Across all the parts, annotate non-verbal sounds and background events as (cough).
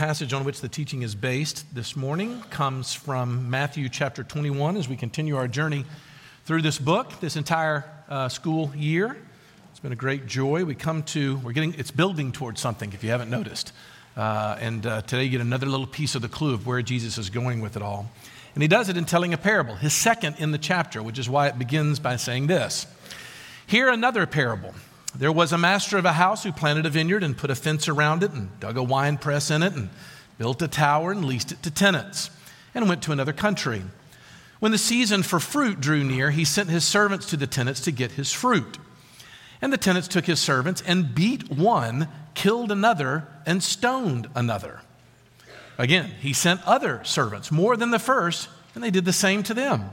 passage on which the teaching is based this morning comes from Matthew chapter 21 as we continue our journey through this book this entire uh, school year. It's been a great joy. We come to, we're getting, it's building towards something if you haven't noticed. Uh, and uh, today you get another little piece of the clue of where Jesus is going with it all. And he does it in telling a parable, his second in the chapter, which is why it begins by saying this Hear another parable. There was a master of a house who planted a vineyard and put a fence around it and dug a wine press in it and built a tower and leased it to tenants and went to another country. When the season for fruit drew near, he sent his servants to the tenants to get his fruit. And the tenants took his servants and beat one, killed another, and stoned another. Again, he sent other servants, more than the first, and they did the same to them.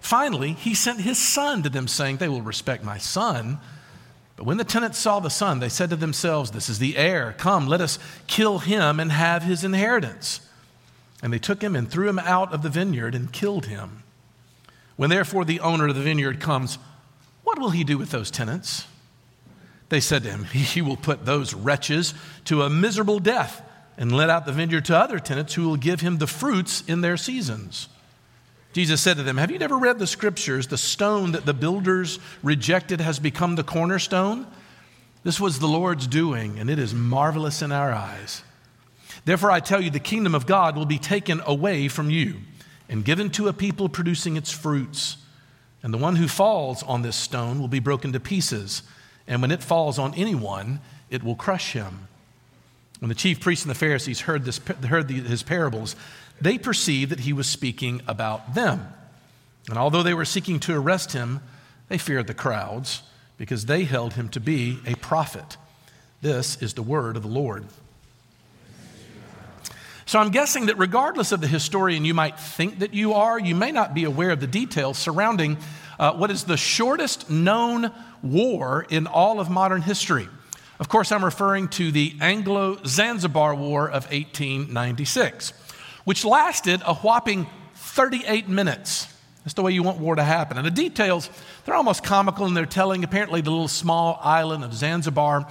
Finally, he sent his son to them, saying, They will respect my son. But when the tenants saw the son, they said to themselves, This is the heir. Come, let us kill him and have his inheritance. And they took him and threw him out of the vineyard and killed him. When therefore the owner of the vineyard comes, what will he do with those tenants? They said to him, (laughs) He will put those wretches to a miserable death and let out the vineyard to other tenants who will give him the fruits in their seasons. Jesus said to them, Have you never read the scriptures? The stone that the builders rejected has become the cornerstone. This was the Lord's doing, and it is marvelous in our eyes. Therefore, I tell you, the kingdom of God will be taken away from you and given to a people producing its fruits. And the one who falls on this stone will be broken to pieces, and when it falls on anyone, it will crush him. When the chief priests and the Pharisees heard, this, heard the, his parables, they perceived that he was speaking about them. And although they were seeking to arrest him, they feared the crowds because they held him to be a prophet. This is the word of the Lord. So I'm guessing that regardless of the historian you might think that you are, you may not be aware of the details surrounding uh, what is the shortest known war in all of modern history. Of course, I'm referring to the Anglo Zanzibar War of 1896 which lasted a whopping 38 minutes. That's the way you want war to happen. And the details, they're almost comical in their telling. Apparently, the little small island of Zanzibar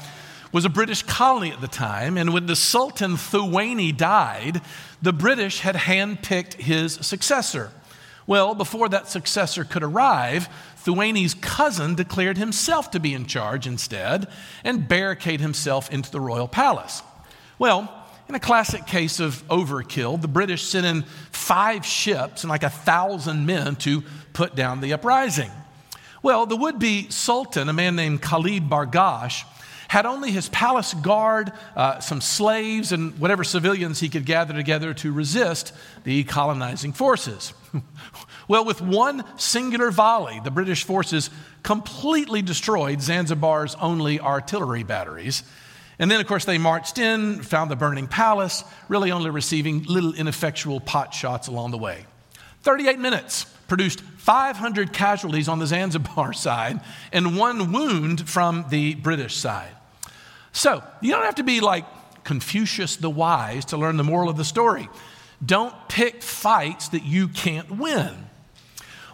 was a British colony at the time, and when the Sultan Thuwaini died, the British had handpicked his successor. Well, before that successor could arrive, Thuwaini's cousin declared himself to be in charge instead and barricaded himself into the royal palace. Well, in a classic case of overkill, the British sent in five ships and like a thousand men to put down the uprising. Well, the would be sultan, a man named Khalid Bargash, had only his palace guard, uh, some slaves, and whatever civilians he could gather together to resist the colonizing forces. (laughs) well, with one singular volley, the British forces completely destroyed Zanzibar's only artillery batteries and then, of course, they marched in, found the burning palace, really only receiving little ineffectual pot shots along the way. 38 minutes produced 500 casualties on the Zanzibar (laughs) side and one wound from the British side. So, you don't have to be like Confucius the Wise to learn the moral of the story. Don't pick fights that you can't win.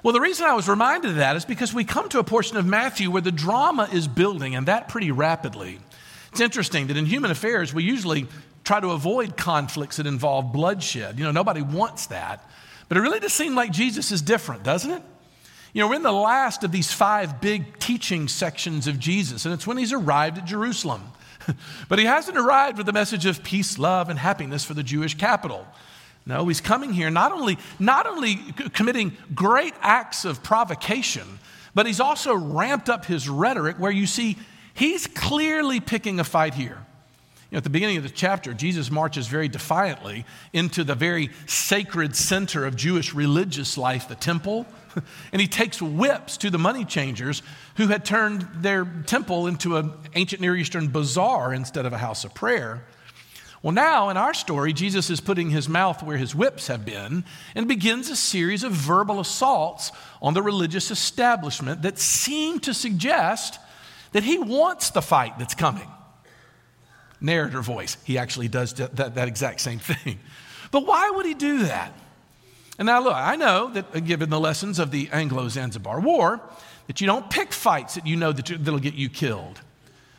Well, the reason I was reminded of that is because we come to a portion of Matthew where the drama is building, and that pretty rapidly. It's interesting that in human affairs, we usually try to avoid conflicts that involve bloodshed. You know, nobody wants that. But it really does seem like Jesus is different, doesn't it? You know, we're in the last of these five big teaching sections of Jesus, and it's when he's arrived at Jerusalem. (laughs) but he hasn't arrived with the message of peace, love, and happiness for the Jewish capital. No, he's coming here not only, not only committing great acts of provocation, but he's also ramped up his rhetoric where you see He's clearly picking a fight here. You know, at the beginning of the chapter, Jesus marches very defiantly into the very sacred center of Jewish religious life, the temple. (laughs) And he takes whips to the money changers who had turned their temple into an ancient Near Eastern bazaar instead of a house of prayer. Well, now in our story, Jesus is putting his mouth where his whips have been and begins a series of verbal assaults on the religious establishment that seem to suggest that he wants the fight that's coming. Narrator voice, he actually does that, that exact same (laughs) thing. But why would he do that? And now, look, I know that uh, given the lessons of the Anglo Zanzibar War, that you don't pick fights that you know that that'll get you killed.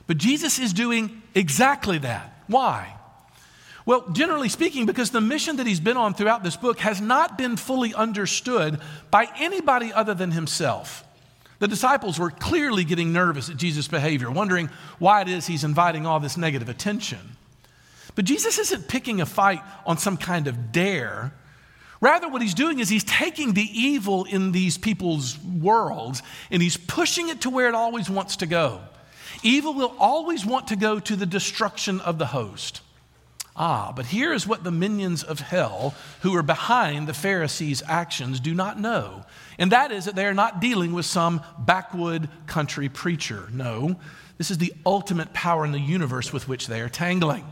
But Jesus is doing exactly that. Why? Well, generally speaking, because the mission that he's been on throughout this book has not been fully understood by anybody other than himself. The disciples were clearly getting nervous at Jesus' behavior, wondering why it is he's inviting all this negative attention. But Jesus isn't picking a fight on some kind of dare. Rather, what he's doing is he's taking the evil in these people's worlds and he's pushing it to where it always wants to go. Evil will always want to go to the destruction of the host. Ah, but here is what the minions of hell who are behind the Pharisees' actions do not know. And that is that they are not dealing with some backwood country preacher. No, this is the ultimate power in the universe with which they are tangling.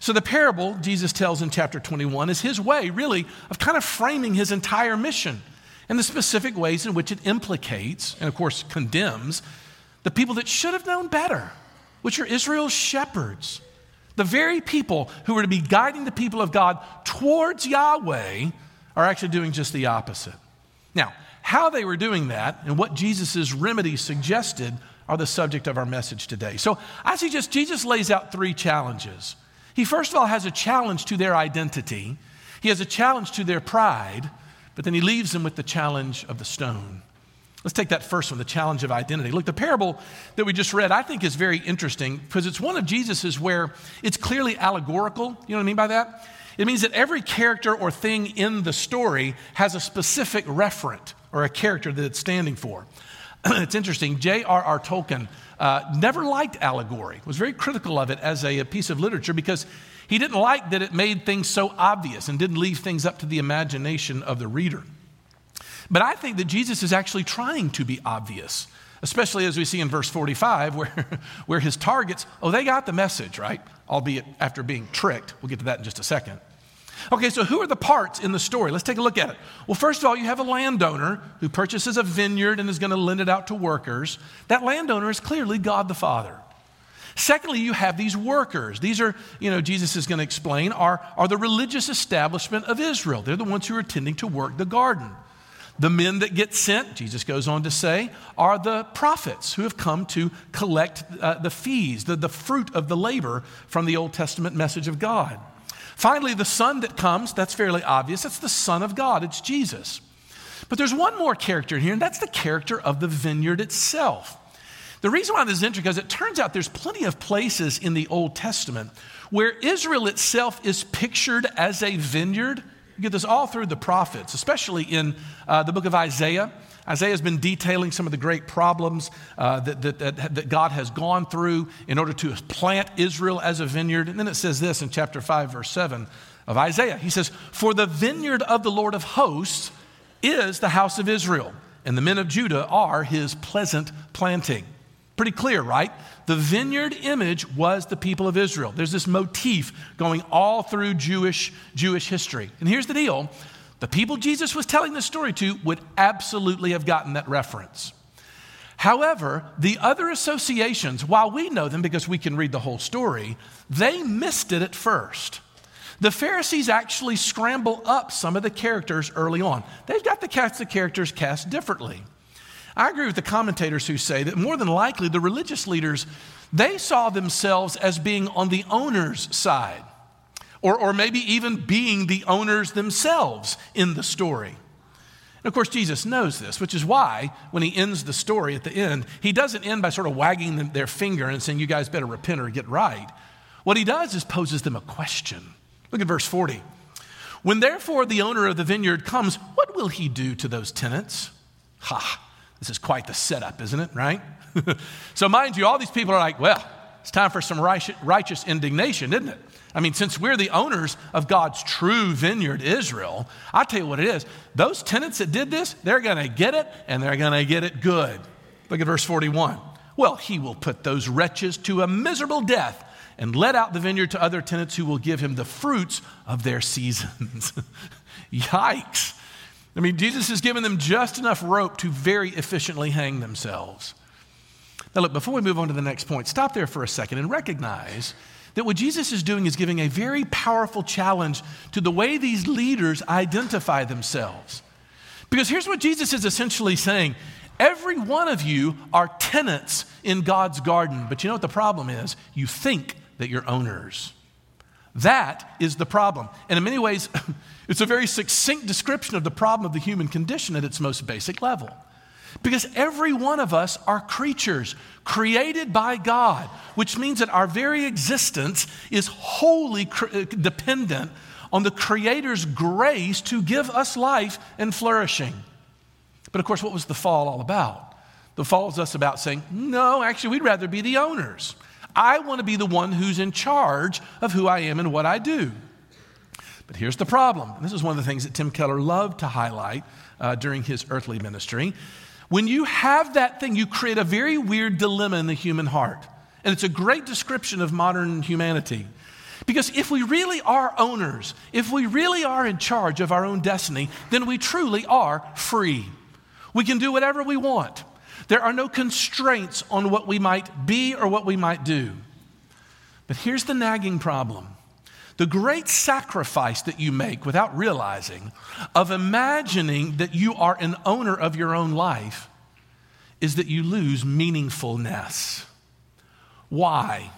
So, the parable Jesus tells in chapter 21 is his way, really, of kind of framing his entire mission and the specific ways in which it implicates, and of course condemns, the people that should have known better, which are Israel's shepherds. The very people who are to be guiding the people of God towards Yahweh are actually doing just the opposite. Now, how they were doing that and what Jesus' remedy suggested are the subject of our message today. So I suggest Jesus lays out three challenges. He, first of all, has a challenge to their identity, he has a challenge to their pride, but then he leaves them with the challenge of the stone. Let's take that first one, the challenge of identity. Look, the parable that we just read, I think is very interesting because it's one of Jesus's where it's clearly allegorical. You know what I mean by that? It means that every character or thing in the story has a specific referent or a character that it's standing for. (clears throat) it's interesting. J.R.R. Tolkien uh, never liked allegory, was very critical of it as a, a piece of literature because he didn't like that it made things so obvious and didn't leave things up to the imagination of the reader. But I think that Jesus is actually trying to be obvious, especially as we see in verse 45, (laughs) where, where his targets, oh, they got the message, right? Albeit after being tricked. We'll get to that in just a second. Okay, so who are the parts in the story? Let's take a look at it. Well, first of all, you have a landowner who purchases a vineyard and is going to lend it out to workers. That landowner is clearly God the Father. Secondly, you have these workers. These are, you know, Jesus is going to explain, are, are the religious establishment of Israel. They're the ones who are tending to work the garden. The men that get sent, Jesus goes on to say, are the prophets who have come to collect uh, the fees, the, the fruit of the labor from the Old Testament message of God. Finally, the Son that comes, that's fairly obvious. That's the Son of God, it's Jesus. But there's one more character in here, and that's the character of the vineyard itself. The reason why this is interesting is it turns out there's plenty of places in the Old Testament where Israel itself is pictured as a vineyard you get this all through the prophets, especially in uh, the book of Isaiah. Isaiah has been detailing some of the great problems uh, that, that, that, that, God has gone through in order to plant Israel as a vineyard. And then it says this in chapter 5, verse 7 of Isaiah. He says, For the vineyard of the Lord of hosts is the house of Israel, and the men of Judah are his pleasant planting. Pretty clear, right? The vineyard image was the people of Israel. There's this motif going all through Jewish, Jewish history. And here's the deal the people Jesus was telling this story to would absolutely have gotten that reference. However, the other associations, while we know them because we can read the whole story, they missed it at first. The Pharisees actually scramble up some of the characters early on. They've got the cast the characters cast differently. I agree with the commentators who say that more than likely the religious leaders, they saw themselves as being on the owner's side, or, or maybe even being the owners themselves in the story. And of course, Jesus knows this, which is why when he ends the story at the end, he doesn't end by sort of wagging them, their finger and saying, You guys better repent or get right. What he does is poses them a question. Look at verse 40. When therefore the owner of the vineyard comes, what will he do to those tenants? Ha! This is quite the setup, isn't it? Right? (laughs) so, mind you, all these people are like, well, it's time for some righteous indignation, isn't it? I mean, since we're the owners of God's true vineyard, Israel, I tell you what it is. Those tenants that did this, they're going to get it and they're going to get it good. Look at verse 41. Well, he will put those wretches to a miserable death and let out the vineyard to other tenants who will give him the fruits of their seasons. (laughs) Yikes. I mean, Jesus has given them just enough rope to very efficiently hang themselves. Now, look, before we move on to the next point, stop there for a second and recognize that what Jesus is doing is giving a very powerful challenge to the way these leaders identify themselves. Because here's what Jesus is essentially saying every one of you are tenants in God's garden, but you know what the problem is? You think that you're owners. That is the problem. And in many ways, (laughs) it's a very succinct description of the problem of the human condition at its most basic level. Because every one of us are creatures created by God, which means that our very existence is wholly cr- uh, dependent on the Creator's grace to give us life and flourishing. But of course, what was the fall all about? The fall is us about saying, no, actually, we'd rather be the owners. I want to be the one who's in charge of who I am and what I do. But here's the problem. This is one of the things that Tim Keller loved to highlight uh, during his earthly ministry. When you have that thing, you create a very weird dilemma in the human heart. And it's a great description of modern humanity. Because if we really are owners, if we really are in charge of our own destiny, then we truly are free. We can do whatever we want. There are no constraints on what we might be or what we might do. But here's the nagging problem the great sacrifice that you make without realizing of imagining that you are an owner of your own life is that you lose meaningfulness. Why?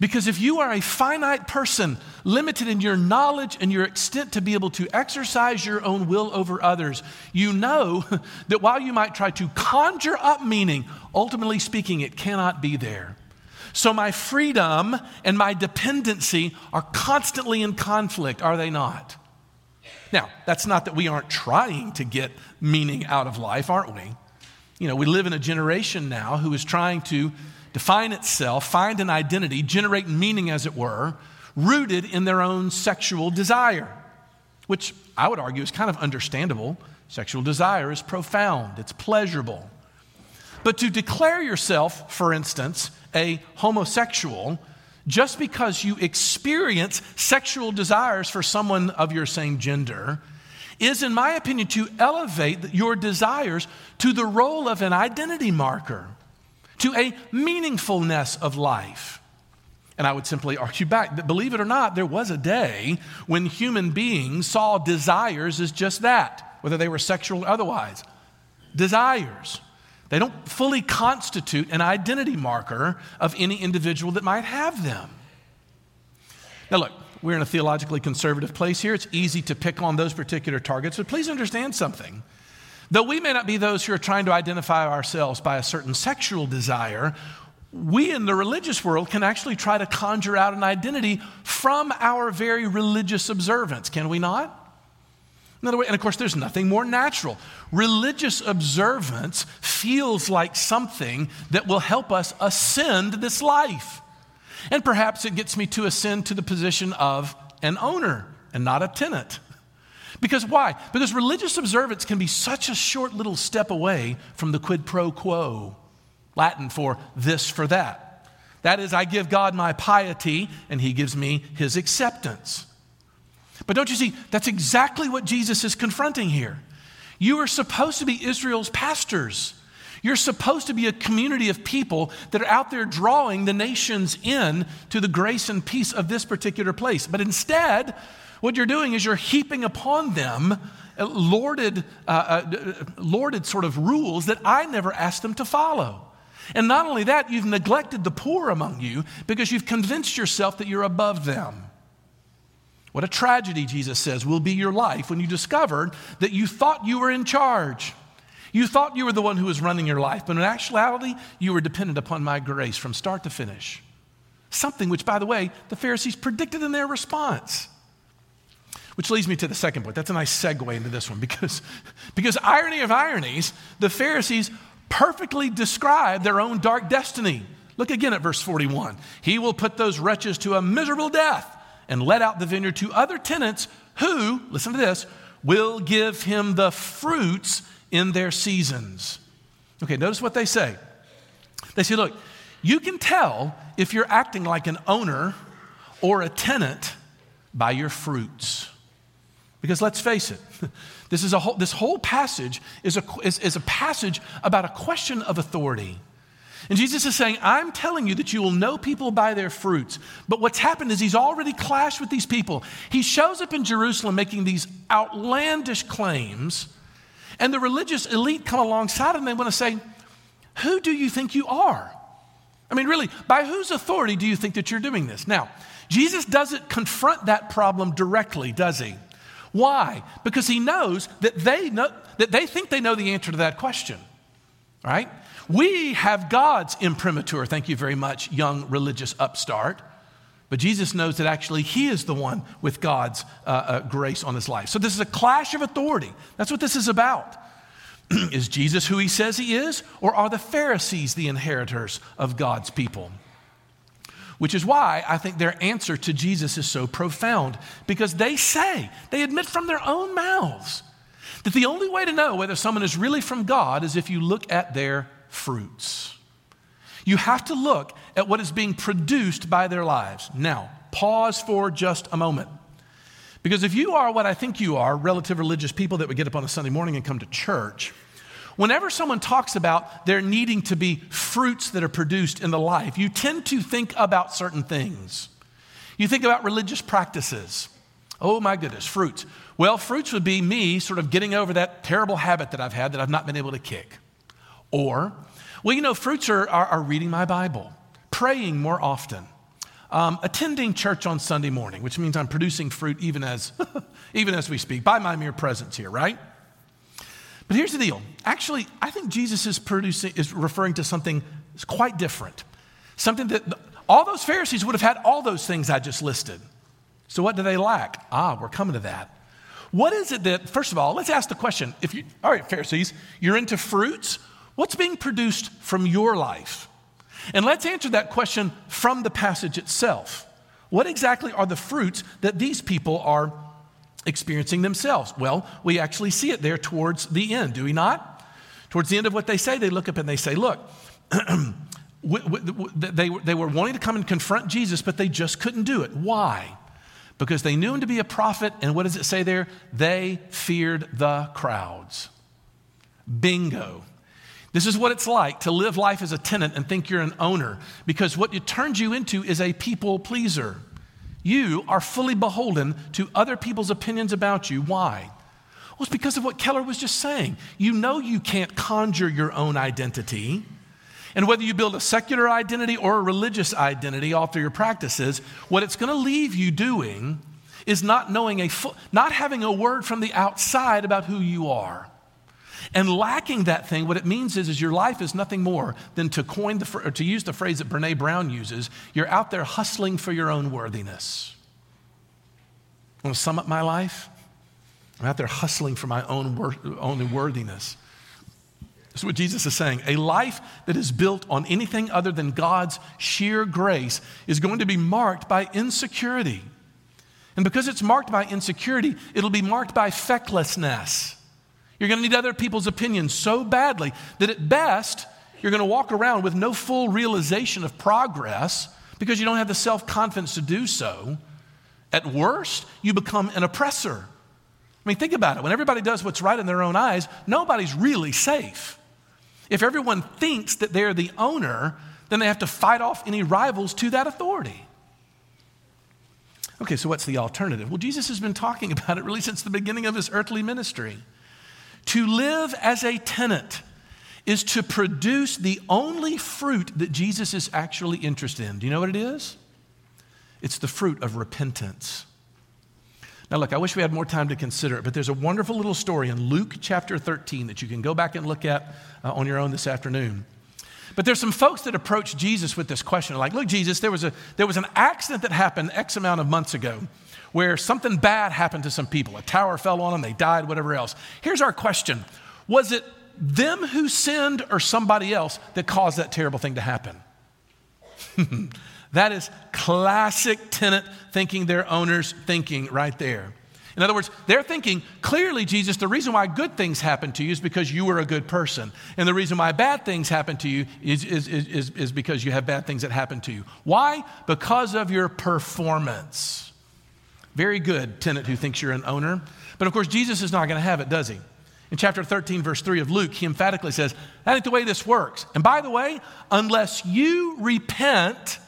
Because if you are a finite person, limited in your knowledge and your extent to be able to exercise your own will over others, you know (laughs) that while you might try to conjure up meaning, ultimately speaking, it cannot be there. So my freedom and my dependency are constantly in conflict, are they not? Now, that's not that we aren't trying to get meaning out of life, aren't we? You know, we live in a generation now who is trying to define itself, find an identity, generate meaning, as it were, rooted in their own sexual desire, which I would argue is kind of understandable. Sexual desire is profound, it's pleasurable. But to declare yourself, for instance, a homosexual just because you experience sexual desires for someone of your same gender is, in my opinion, to elevate your desires to the role of an identity marker, to a meaningfulness of life. And I would simply argue back that, believe it or not, there was a day when human beings saw desires as just that, whether they were sexual or otherwise. Desires. They don't fully constitute an identity marker of any individual that might have them. Now, look, we're in a theologically conservative place here. It's easy to pick on those particular targets, but please understand something. Though we may not be those who are trying to identify ourselves by a certain sexual desire, we in the religious world can actually try to conjure out an identity from our very religious observance, can we not? Another way, and of course, there's nothing more natural. Religious observance feels like something that will help us ascend this life. And perhaps it gets me to ascend to the position of an owner and not a tenant. Because why? Because religious observance can be such a short little step away from the quid pro quo, Latin for this for that. That is, I give God my piety and he gives me his acceptance. But don't you see, that's exactly what Jesus is confronting here. You are supposed to be Israel's pastors. You're supposed to be a community of people that are out there drawing the nations in to the grace and peace of this particular place. But instead, what you're doing is you're heaping upon them lorded, uh, uh, lorded sort of rules that I never asked them to follow. And not only that, you've neglected the poor among you because you've convinced yourself that you're above them. What a tragedy, Jesus says, will be your life when you discovered that you thought you were in charge. You thought you were the one who was running your life, but in actuality, you were dependent upon my grace from start to finish. Something which, by the way, the Pharisees predicted in their response. Which leads me to the second point. That's a nice segue into this one because, (laughs) because irony of ironies, the Pharisees perfectly describe their own dark destiny. Look again at verse 41. He will put those wretches to a miserable death and let out the vineyard to other tenants who, listen to this, will give him the fruits in their seasons. Okay, notice what they say. They say, look, you can tell if you're acting like an owner or a tenant by your fruits. Because let's face it, (laughs) this, is a whole, this whole passage is a, is, is a passage about a question of authority. And Jesus is saying, I'm telling you that you will know people by their fruits. But what's happened is he's already clashed with these people. He shows up in Jerusalem making these outlandish claims, and the religious elite come alongside him and they want to say, Who do you think you are? I mean, really, by whose authority do you think that you're doing this? Now, Jesus doesn't confront that problem directly, does he? Why? Because he knows that they, know, that they think they know the answer to that question, right? We have God's imprimatur, thank you very much, young religious upstart. But Jesus knows that actually he is the one with God's uh, uh, grace on his life. So this is a clash of authority. That's what this is about. (clears throat) is Jesus who he says he is, or are the Pharisees the inheritors of God's people? Which is why I think their answer to Jesus is so profound, because they say, they admit from their own mouths, that the only way to know whether someone is really from God is if you look at their fruits. You have to look at what is being produced by their lives. Now, pause for just a moment. Because if you are what I think you are, relative religious people that would get up on a Sunday morning and come to church, whenever someone talks about there needing to be fruits that are produced in the life, you tend to think about certain things. You think about religious practices. Oh my goodness, fruits. Well, fruits would be me sort of getting over that terrible habit that I've had that I've not been able to kick. Or, well, you know, fruits are, are, are reading my Bible, praying more often, um, attending church on Sunday morning, which means I'm producing fruit even as, (laughs) even as we speak, by my mere presence here, right? But here's the deal. Actually, I think Jesus is producing is referring to something quite different. Something that all those Pharisees would have had all those things I just listed. So what do they lack? Ah, we're coming to that. What is it that, first of all, let's ask the question. If you, all right, Pharisees, you're into fruits. What's being produced from your life? And let's answer that question from the passage itself. What exactly are the fruits that these people are experiencing themselves? Well, we actually see it there towards the end, do we not? Towards the end of what they say, they look up and they say, Look, (clears throat) they, were wanting to come and confront Jesus, but they just couldn't do it. Why? Because they knew him to be a prophet, and what does it say there? They feared the crowds. Bingo. This is what it's like to live life as a tenant and think you're an owner because what it turns you into is a people pleaser. You are fully beholden to other people's opinions about you. Why? Well, it's because of what Keller was just saying. You know you can't conjure your own identity. And whether you build a secular identity or a religious identity all through your practices, what it's going to leave you doing is not knowing a not having a word from the outside about who you are. And lacking that thing, what it means is, is your life is nothing more than to coin the, or to use the phrase that Brene Brown uses, you're out there hustling for your own worthiness. Want to sum up my life? I'm out there hustling for my own, wor- own worthiness. This is what Jesus is saying. A life that is built on anything other than God's sheer grace is going to be marked by insecurity. And because it's marked by insecurity, it'll be marked by fecklessness. You're going to need other people's opinions so badly that at best, you're going to walk around with no full realization of progress because you don't have the self confidence to do so. At worst, you become an oppressor. I mean, think about it. When everybody does what's right in their own eyes, nobody's really safe. If everyone thinks that they're the owner, then they have to fight off any rivals to that authority. Okay, so what's the alternative? Well, Jesus has been talking (laughs) about it really since the beginning of his earthly ministry. To live as a tenant is to produce the only fruit that Jesus is actually interested in. Do you know what it is? It's the fruit of repentance. Now, look, I wish we had more time to consider it, but there's a wonderful little story in Luke chapter 13 that you can go back and look at uh, on your own this afternoon. But there's some folks that approach Jesus with this question like, look, Jesus, there was, a, there was an accident that happened X amount of months ago where something bad happened to some people. A tower fell on them, they died, whatever else. Here's our question Was it them who sinned or somebody else that caused that terrible thing to happen? (laughs) that is classic tenant thinking their owner's thinking right there. In other words, they're thinking, clearly, Jesus, the reason why good things happen to you is because you were a good person. And the reason why bad things happen to you is, is, is, is because you have bad things that happen to you. Why? Because of your performance. Very good tenant who thinks you're an owner. But of course, Jesus is not going to have it, does he? In chapter 13, verse 3 of Luke, he emphatically says, That ain't the way this works. And by the way, unless you repent,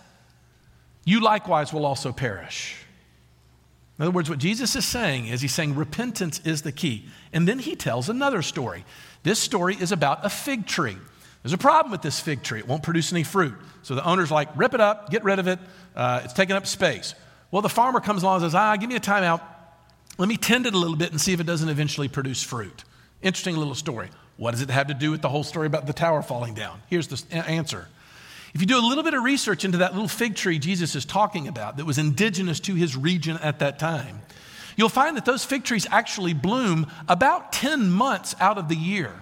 you likewise will also perish. In other words, what Jesus is saying is he's saying repentance is the key. And then he tells another story. This story is about a fig tree. There's a problem with this fig tree. It won't produce any fruit. So the owner's like, rip it up, get rid of it. Uh, it's taking up space. Well, the farmer comes along and says, Ah, give me a timeout. Let me tend it a little bit and see if it doesn't eventually produce fruit. Interesting little story. What does it have to do with the whole story about the tower falling down? Here's the answer. If you do a little bit of research into that little fig tree Jesus is talking about that was indigenous to his region at that time, you'll find that those fig trees actually bloom about 10 months out of the year.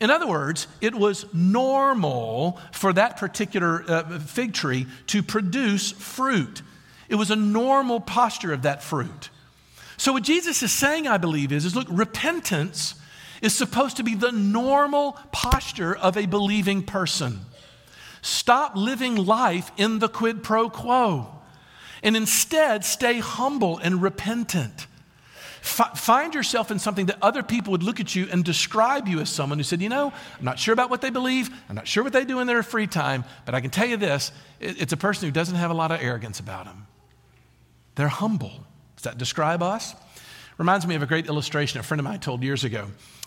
In other words, it was normal for that particular uh, fig tree to produce fruit. It was a normal posture of that fruit. So, what Jesus is saying, I believe, is, is look, repentance is supposed to be the normal posture of a believing person. Stop living life in the quid pro quo and instead stay humble and repentant. F- find yourself in something that other people would look at you and describe you as someone who said, You know, I'm not sure about what they believe. I'm not sure what they do in their free time, but I can tell you this it's a person who doesn't have a lot of arrogance about them. They're humble. Does that describe us? Reminds me of a great illustration a friend of mine told years ago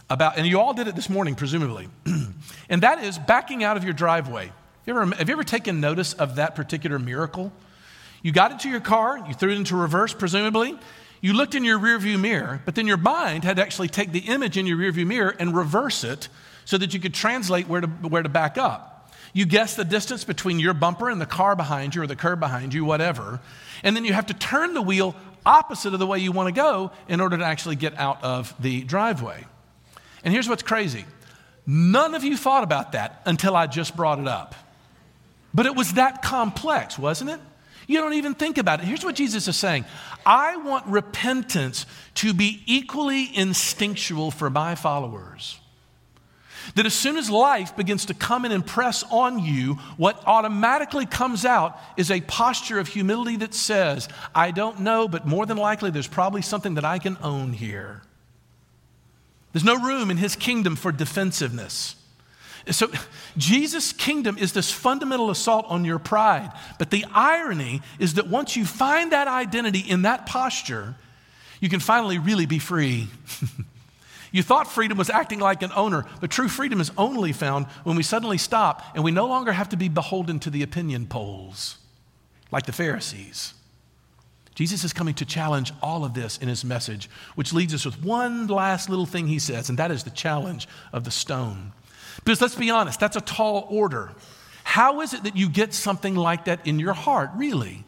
about, and you all did it this morning, presumably, (clears throat) and that is backing out of your driveway. You ever, have you ever taken notice of that particular miracle? You got into your car, you threw it into reverse, presumably. You looked in your rearview mirror, but then your mind had to actually take the image in your rearview mirror and reverse it so that you could translate where to, where to back up. You guessed the distance between your bumper and the car behind you or the curb behind you, whatever. And then you have to turn the wheel opposite of the way you want to go in order to actually get out of the driveway. And here's what's crazy none of you thought about that until I just brought it up. But it was that complex, wasn't it? You don't even think about it. Here's what Jesus is saying I want repentance to be equally instinctual for my followers. That as soon as life begins to come and impress on you, what automatically comes out is a posture of humility that says, I don't know, but more than likely there's probably something that I can own here. There's no room in his kingdom for defensiveness. So, Jesus' kingdom is this fundamental assault on your pride. But the irony is that once you find that identity in that posture, you can finally really be free. (laughs) you thought freedom was acting like an owner, but true freedom is only found when we suddenly stop and we no longer have to be beholden to the opinion polls like the Pharisees. Jesus is coming to challenge all of this in his message, which leads us with one last little thing he says, and that is the challenge of the stone. Because let's be honest, that's a tall order. How is it that you get something like that in your heart, really?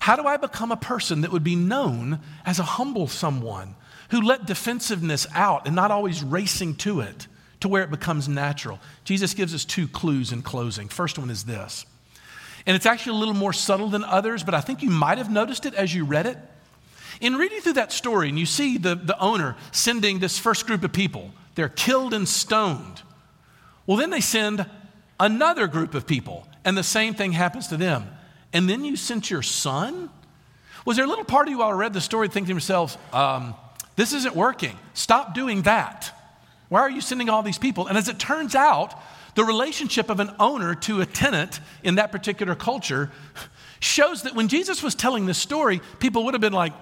How do I become a person that would be known as a humble someone who let defensiveness out and not always racing to it to where it becomes natural? Jesus gives us two clues in closing. First one is this, and it's actually a little more subtle than others, but I think you might have noticed it as you read it. In reading through that story, and you see the, the owner sending this first group of people, they're killed and stoned. Well, then they send another group of people, and the same thing happens to them. And then you sent your son? Was there a little part of you while I read the story thinking to yourselves, um, this isn't working. Stop doing that. Why are you sending all these people? And as it turns out, the relationship of an owner to a tenant in that particular culture shows that when Jesus was telling this story, people would have been like,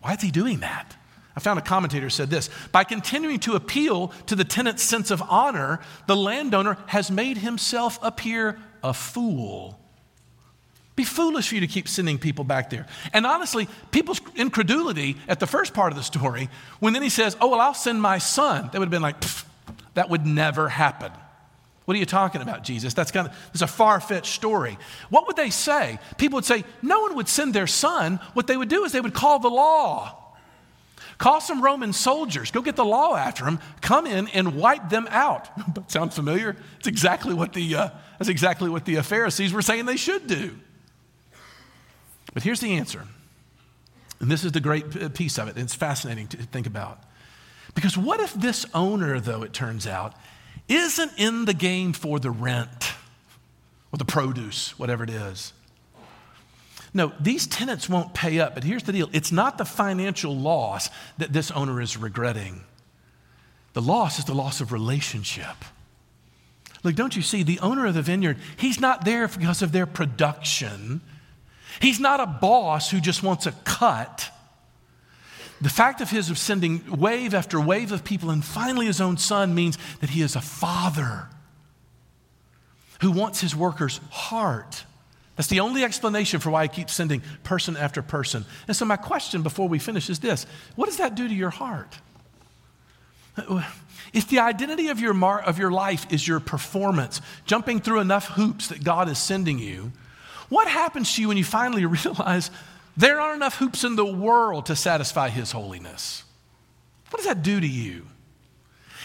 why is he doing that? I found a commentator said this by continuing to appeal to the tenant's sense of honor, the landowner has made himself appear a fool. Be foolish for you to keep sending people back there. And honestly, people's incredulity at the first part of the story, when then he says, Oh, well, I'll send my son, they would have been like, That would never happen. What are you talking about, Jesus? That's kind of it's a far-fetched story. What would they say? People would say, no one would send their son. What they would do is they would call the law. Call some Roman soldiers, go get the law after them, come in and wipe them out. (laughs) Sound familiar? It's exactly what the, uh, that's exactly what the Pharisees were saying they should do. But here's the answer. And this is the great piece of it. It's fascinating to think about. Because what if this owner, though, it turns out, isn't in the game for the rent or the produce, whatever it is? No, these tenants won't pay up, but here's the deal it's not the financial loss that this owner is regretting. The loss is the loss of relationship. Look, don't you see, the owner of the vineyard, he's not there because of their production. He's not a boss who just wants a cut. The fact of his of sending wave after wave of people and finally his own son means that he is a father who wants his workers' heart That's the only explanation for why he keeps sending person after person. And so, my question before we finish is this What does that do to your heart? If the identity of your, mar- of your life is your performance, jumping through enough hoops that God is sending you, what happens to you when you finally (laughs) realize there aren't enough hoops in the world to satisfy His holiness? What does that do to you?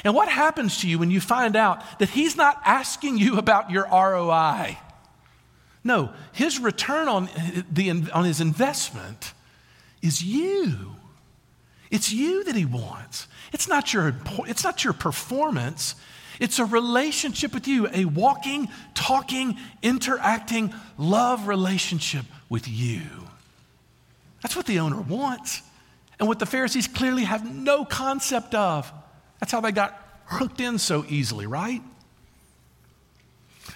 And what happens to you when you find out that He's not asking you about your ROI? No, His return on, the, on His investment is you. It's you that He wants. It's not your, it's not your performance. It's a relationship with you, a walking, talking, interacting love relationship with you. That's what the owner wants, and what the Pharisees clearly have no concept of. That's how they got hooked in so easily, right?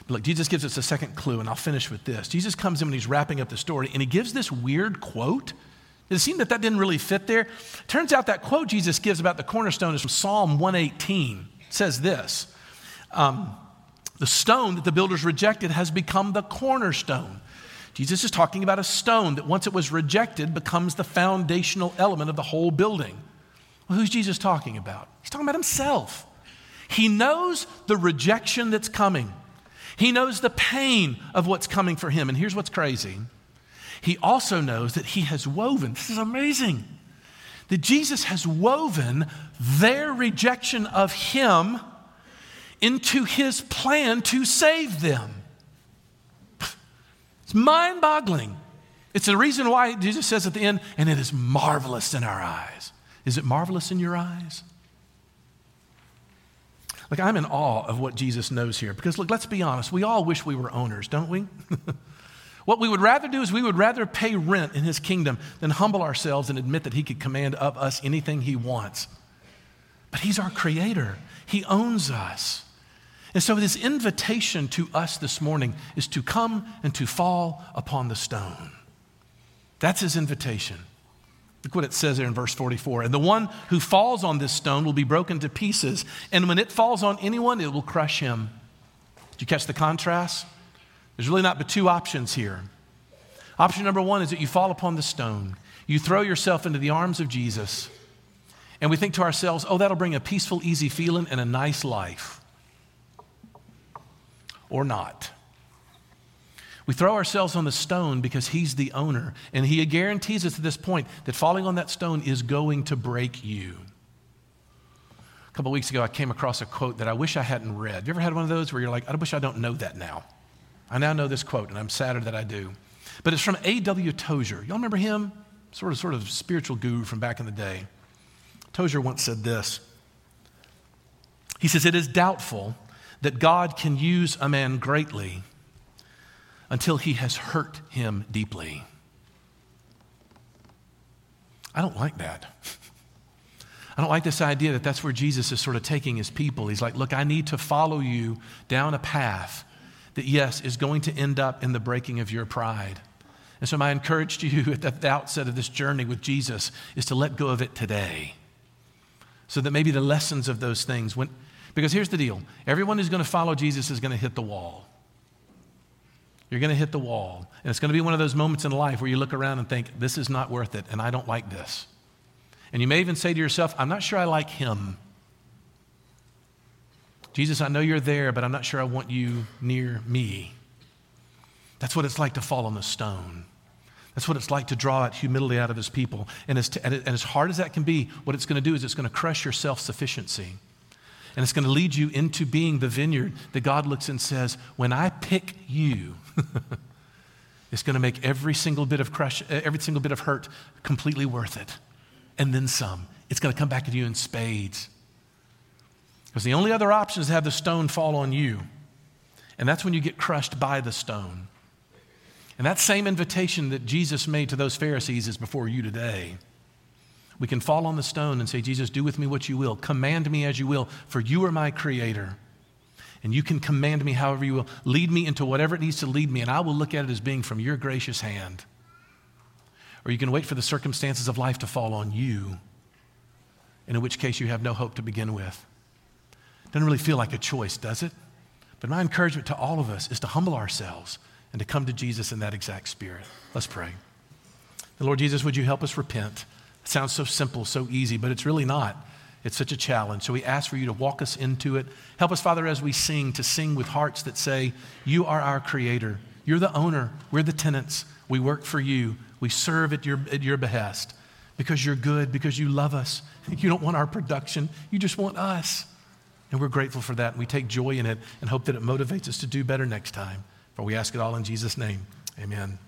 But Look, Jesus gives us a second clue, and I'll finish with this. Jesus comes in when he's wrapping up the story, and he gives this weird quote it seemed that that didn't really fit there. Turns out that quote Jesus gives about the cornerstone is from Psalm 118. It says this um, The stone that the builders rejected has become the cornerstone. Jesus is talking about a stone that once it was rejected becomes the foundational element of the whole building. Well, who's Jesus talking about? He's talking about himself. He knows the rejection that's coming. He knows the pain of what's coming for him. And here's what's crazy he also knows that he has woven, this is amazing, that Jesus has woven their rejection of him into his plan to save them. It's mind boggling. It's the reason why Jesus says at the end, and it is marvelous in our eyes. Is it marvelous in your eyes? Like, I'm in awe of what Jesus knows here because, look, let's be honest. We all wish we were owners, don't we? (laughs) What we would rather do is we would rather pay rent in his kingdom than humble ourselves and admit that he could command of us anything he wants. But he's our creator, he owns us. And so his invitation to us this morning is to come and to fall upon the stone. That's his invitation. Look what it says there in verse 44. And the one who falls on this stone will be broken to pieces, and when it falls on anyone, it will crush him. Did you catch the contrast? There's really not but two options here. Option number one is that you fall upon the stone, you throw yourself into the arms of Jesus, and we think to ourselves, oh, that'll bring a peaceful, easy feeling and a nice life. Or not. We throw ourselves on the stone because he's the owner, and he guarantees us at this point that falling on that stone is going to break you. A couple weeks ago, I came across a quote that I wish I hadn't read. You ever had one of those where you're like, I wish I don't know that now? I now know this quote, and I'm sadder that I do. But it's from A.W. Tozer. Y'all remember him? Sort of, sort of spiritual guru from back in the day. Tozer once said this. He says, It is doubtful that God can use a man greatly until he has hurt him deeply. I don't like that. (laughs) I don't like this idea that that's where Jesus is sort of taking his people. He's like, Look, I need to follow you down a path that, yes, is going to end up in the breaking of your pride. And so, my encourage to (laughs) you at the outset of this journey with Jesus is to let go of it today. So that maybe the lessons of those things, when, because here's the deal everyone who's going to follow Jesus is going to hit the wall. You're going to hit the wall. And it's going to be one of those moments in life where you look around and think, this is not worth it, and I don't like this. And you may even say to yourself, I'm not sure I like him. Jesus, I know you're there, but I'm not sure I want you near me. That's what it's like to fall on the stone. That's what it's like to draw out humility out of his people. And as, to, and as hard as that can be, what it's going to do is it's going to crush your self sufficiency. And it's going to lead you into being the vineyard that God looks and says, When I pick you, (laughs) it's going to make every single bit of crush, every single bit of hurt completely worth it. And then some. It's going to come back to you in spades. Because the only other option is to have the stone fall on you. And that's when you get crushed by the stone. And that same invitation that Jesus made to those Pharisees is before you today. We can fall on the stone and say, Jesus, do with me what you will. Command me as you will, for you are my creator. And you can command me however you will. Lead me into whatever it needs to lead me, and I will look at it as being from your gracious hand. Or you can wait for the circumstances of life to fall on you, and in which case you have no hope to begin with. Doesn't really feel like a choice, does it? But my encouragement to all of us is to humble ourselves, and to come to Jesus in that exact spirit. Let's pray. And Lord Jesus, would you help us repent? It sounds so simple, so easy, but it's really not. It's such a challenge. So we ask for you to walk us into it. Help us, Father, as we sing, to sing with hearts that say, You are our creator. You're the owner. We're the tenants. We work for you. We serve at your, at your behest because you're good, because you love us. (laughs) You don't want our production, you just want us. And we're grateful for that. We take joy in it and hope that it motivates us to do better next time. For we ask it all in Jesus' name. Amen.